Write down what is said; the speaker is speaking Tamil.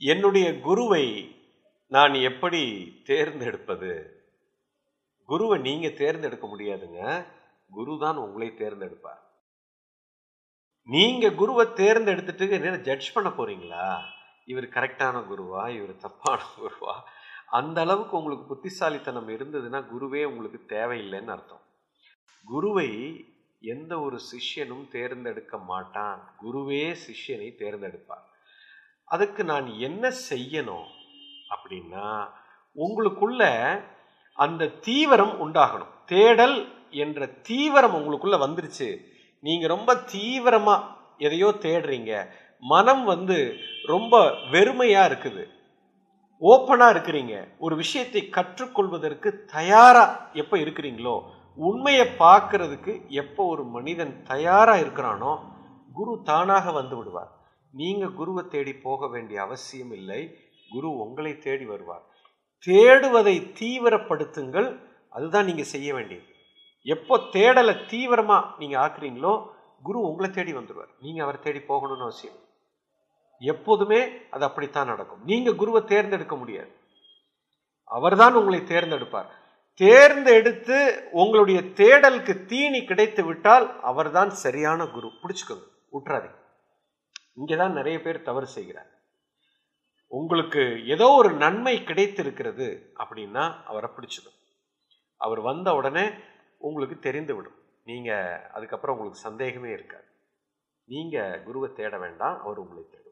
என்னுடைய குருவை நான் எப்படி தேர்ந்தெடுப்பது? குருவை நீங்க தேர்ந்தெடுக்க முடியாதுங்க. குரு தான் உங்களை தேர்ந்தெடுப்பார். நீங்க குருவை தேர்ந்தெடுத்துட்டு என்ன ஜட்ஜ் பண்ண போறீங்களா? இவர் கரெக்டான குருவா? இவர் தப்பான குருவா? அந்த அளவுக்கு உங்களுக்கு புத்திசாலித்தனம் இருந்ததுன்னா குருவே உங்களுக்கு தேவையில்லைன்னு அர்த்தம். குருவை எந்த ஒரு சிஷ்யனும் தேர்ந்தெடுக்க மாட்டான். குருவே சிஷ்யனை தேர்ந்தெடுப்பார். அதுக்கு நான் என்ன செய்யணும் அப்படின்னா உங்களுக்குள்ள அந்த தீவிரம் உண்டாகணும். தேடல் என்ற தீவிரம் உங்களுக்குள்ள வந்துருச்சு. நீங்க ரொம்ப தீவிரமா எதையோ தேடுறீங்க. மனம் வந்து ரொம்ப வெறுமையா இருக்குது. ஓப்பனா இருக்கிறீங்க. ஒரு விஷயத்தை கற்றுக்கொள்வதற்கு தயாரா எப்ப இருக்கிறீங்களோ உண்மையை பார்க்கறதுக்கு எப்போ ஒரு மனிதன் தயாரா இருக்கிறானோ குரு தானாக வந்து விடுவார். நீங்கள் குருவை தேடி போக வேண்டிய அவசியம் இல்லை. குரு உங்களை தேடி வருவார். தேடுவதை தீவிரப்படுத்துங்கள். அதுதான் நீங்கள் செய்ய வேண்டியது. எப்போ தேடலை தீவிரமாக நீங்கள் ஆக்குறீங்களோ குரு உங்களை தேடி வந்துடுவார் நீங்கள் அவரை தேடி போகணும்னு அவசியம் எப்போதுமே அது அப்படித்தான் நடக்கும். நீங்கள் குருவை தேர்ந்தெடுக்க முடியாது. அவர்தான் உங்களை தேர்ந்தெடுப்பார். தேர்ந்தெடுத்து உங்களுடைய தேடலுக்கு தீனி கிடைத்து விட்டால் அவர்தான் சரியான குரு. பிடிச்சுக்கோங்க. விட்டுறாதீங்க இங்கே தான் நிறைய பேர் தவறு செய்கிறார் உங்களுக்கு ஏதோ ஒரு நன்மை கிடைத்திருக்கிறது அப்படின்னா அவரை பிடிச்சிடும். அவர் வந்த உடனே உங்களுக்கு தெரிந்து விடும் நீங்கள் அதுக்கப்புறம் உங்களுக்கு சந்தேகமே இருக்காது. நீங்கள் குருவை தேட வேண்டாம் அவர் உங்களை தேடும்.